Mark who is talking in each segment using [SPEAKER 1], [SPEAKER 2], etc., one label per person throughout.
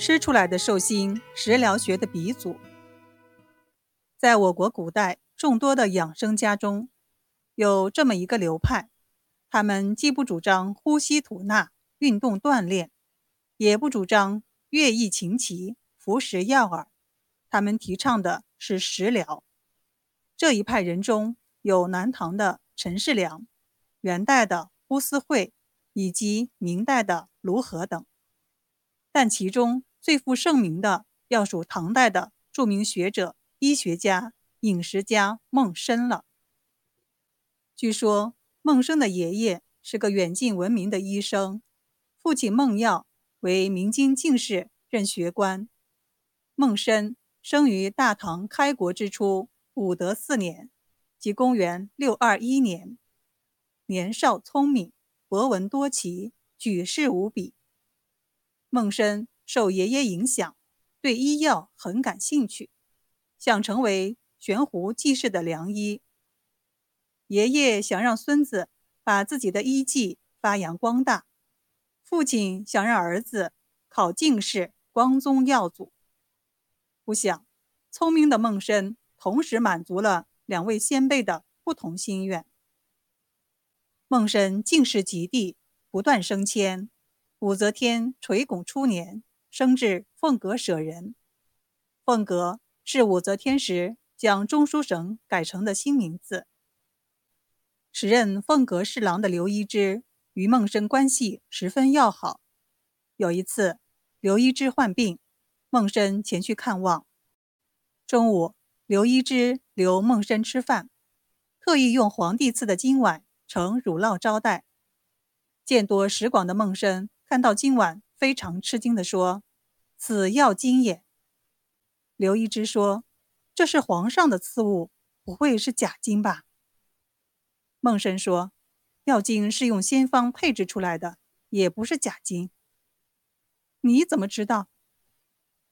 [SPEAKER 1] 吃出来的寿星，食疗学的鼻祖。在我国古代众多的养生家中，有这么一个流派，他们既不主张呼吸吐纳、运动锻炼，也不主张乐艺琴棋、服食药饵，他们提倡的是食疗。这一派人中有南唐的陈世良、元代的呼思慧以及明代的卢河等，但其中。最负盛名的，要数唐代的著名学者、医学家、饮食家孟参了。据说孟生的爷爷是个远近闻名的医生，父亲孟耀为明经进士，任学官。孟参生于大唐开国之初武德四年，即公元六二一年，年少聪明，博闻多奇，举世无比。孟参。受爷爷影响，对医药很感兴趣，想成为悬壶济世的良医。爷爷想让孙子把自己的医技发扬光大，父亲想让儿子考进士，光宗耀祖。不想，聪明的孟生同时满足了两位先辈的不同心愿。孟生进士及第，不断升迁。武则天垂拱初年。升至凤阁舍人，凤阁是武则天时将中书省改成的新名字。时任凤阁侍郎的刘一之与孟生关系十分要好。有一次，刘一之患病，孟生前去看望。中午，刘一之留孟生吃饭，特意用皇帝赐的金碗盛乳酪招待。见多识广的孟生看到金碗。非常吃惊地说：“此药金也。”刘一之说：“这是皇上的赐物，不会是假金吧？”孟生说：“药金是用仙方配制出来的，也不是假金。”你怎么知道？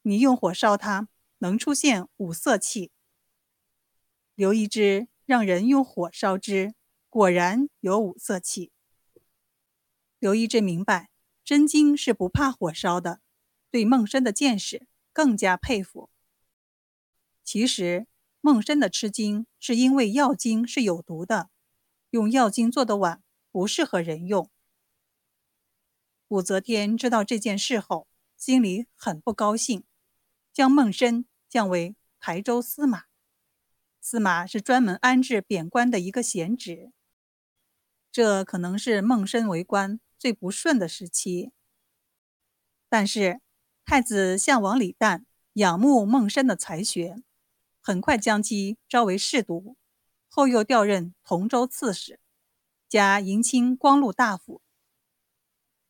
[SPEAKER 1] 你用火烧它，能出现五色气。刘一之让人用火烧之，果然有五色气。刘一之明白。真金是不怕火烧的，对孟生的见识更加佩服。其实孟生的吃惊是因为药精是有毒的，用药精做的碗不适合人用。武则天知道这件事后，心里很不高兴，将孟生降为台州司马。司马是专门安置贬官的一个闲职，这可能是孟生为官。最不顺的时期，但是太子相王李旦仰慕孟生的才学，很快将其招为侍读，后又调任同州刺史，加迎亲光禄大夫。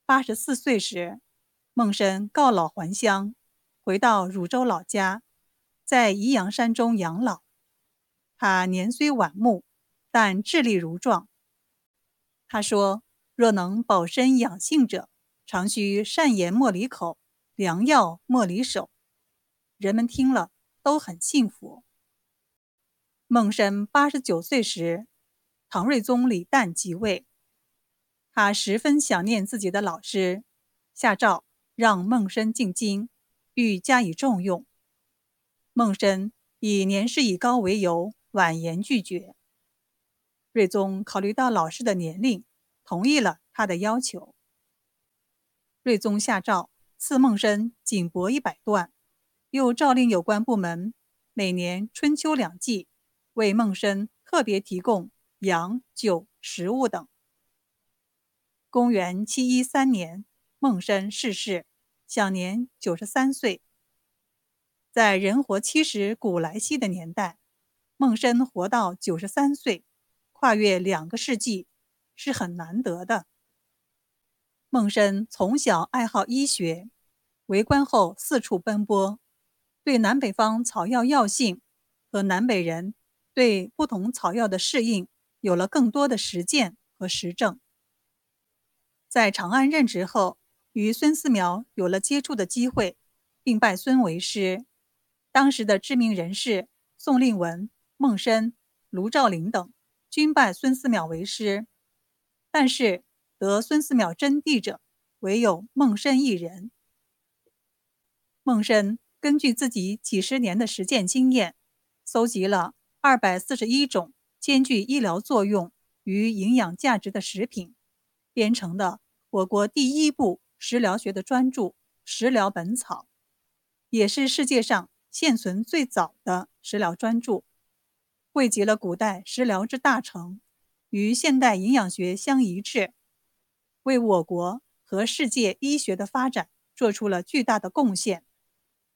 [SPEAKER 1] 八十四岁时，孟生告老还乡，回到汝州老家，在宜阳山中养老。他年虽晚暮，但智力如壮。他说。若能保身养性者，常须善言莫离口，良药莫离手。人们听了都很幸福。孟生八十九岁时，唐睿宗李旦即位，他十分想念自己的老师，下诏让孟生进京，欲加以重用。孟生以年事已高为由，婉言拒绝。睿宗考虑到老师的年龄。同意了他的要求。睿宗下诏赐孟申锦帛一百段，又诏令有关部门每年春秋两季为孟申特别提供羊、酒、食物等。公元七一三年，孟生逝世，享年九十三岁。在人活七十古来稀的年代，孟生活到九十三岁，跨越两个世纪。是很难得的。孟生从小爱好医学，为官后四处奔波，对南北方草药药性和南北人对不同草药的适应有了更多的实践和实证。在长安任职后，与孙思邈有了接触的机会，并拜孙为师。当时的知名人士宋令文、孟生、卢照邻等均拜孙思邈为师。但是得孙思邈真谛者，唯有孟生一人。孟深根据自己几十年的实践经验，搜集了二百四十一种兼具医疗作用与营养价值的食品，编成的我国第一部食疗学的专著《食疗本草》，也是世界上现存最早的食疗专著，汇集了古代食疗之大成，与现代营养学相一致，为我国和世界医学的发展做出了巨大的贡献。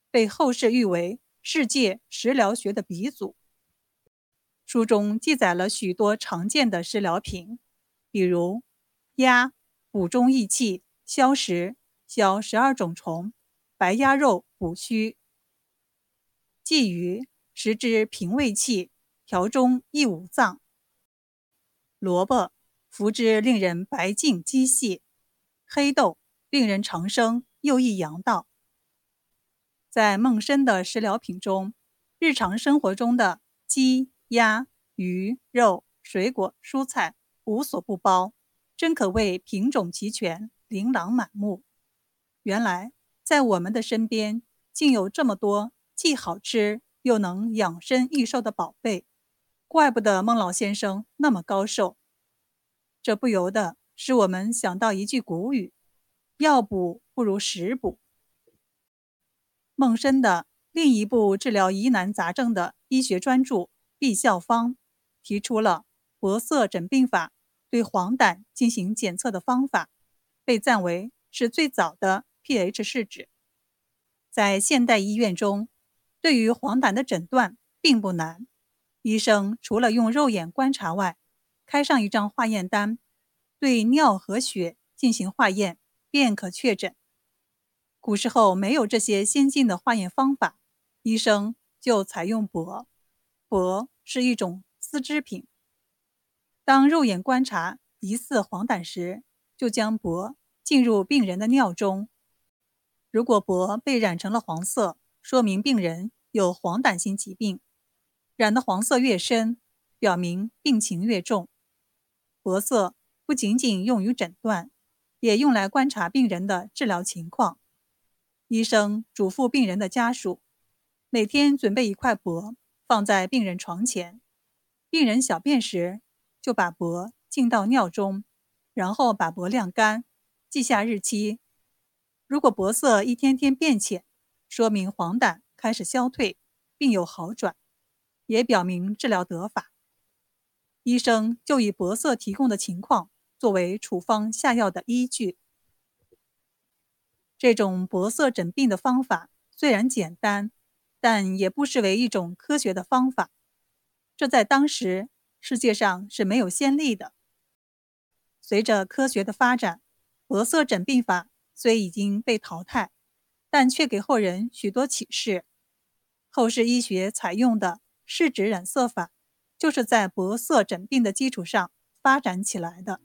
[SPEAKER 1] 被后世誉为世界食疗学的鼻祖。书中记载了许多常见的食疗品，比如鸭补中益气、消食、消十二种虫；白鸭肉补虚；鲫鱼食之平胃气、调中益五脏；萝卜服之令人白净肌细；黑豆令人长生又益阳道。在孟参的食疗品中，日常生活中的鸡、鸭、鱼、肉、水果、蔬菜无所不包，真可谓品种齐全、琳琅满目。原来，在我们的身边，竟有这么多既好吃又能养生益寿的宝贝，怪不得孟老先生那么高寿。这不由得使我们想到一句古语：“药补不如食补。”孟参的另一部治疗疑难杂症的医学专著《毕效方》，提出了薄色诊病法对黄疸进行检测的方法，被赞为是最早的 pH 试纸。在现代医院中，对于黄疸的诊断并不难，医生除了用肉眼观察外，开上一张化验单，对尿和血进行化验，便可确诊。古时候没有这些先进的化验方法，医生就采用帛。帛是一种丝织品。当肉眼观察疑似黄疸时，就将帛进入病人的尿中。如果帛被染成了黄色，说明病人有黄疸性疾病；染的黄色越深，表明病情越重。铂色不仅仅用于诊断，也用来观察病人的治疗情况。医生嘱咐病人的家属，每天准备一块帛放在病人床前，病人小便时就把帛浸到尿中，然后把帛晾干，记下日期。如果铂色一天天变浅，说明黄疸开始消退，并有好转，也表明治疗得法。医生就以伯色提供的情况作为处方下药的依据。这种伯色诊病的方法虽然简单，但也不失为一种科学的方法。这在当时世界上是没有先例的。随着科学的发展，伯色诊病法虽已经被淘汰，但却给后人许多启示。后世医学采用的试纸染色法，就是在薄色诊病的基础上发展起来的。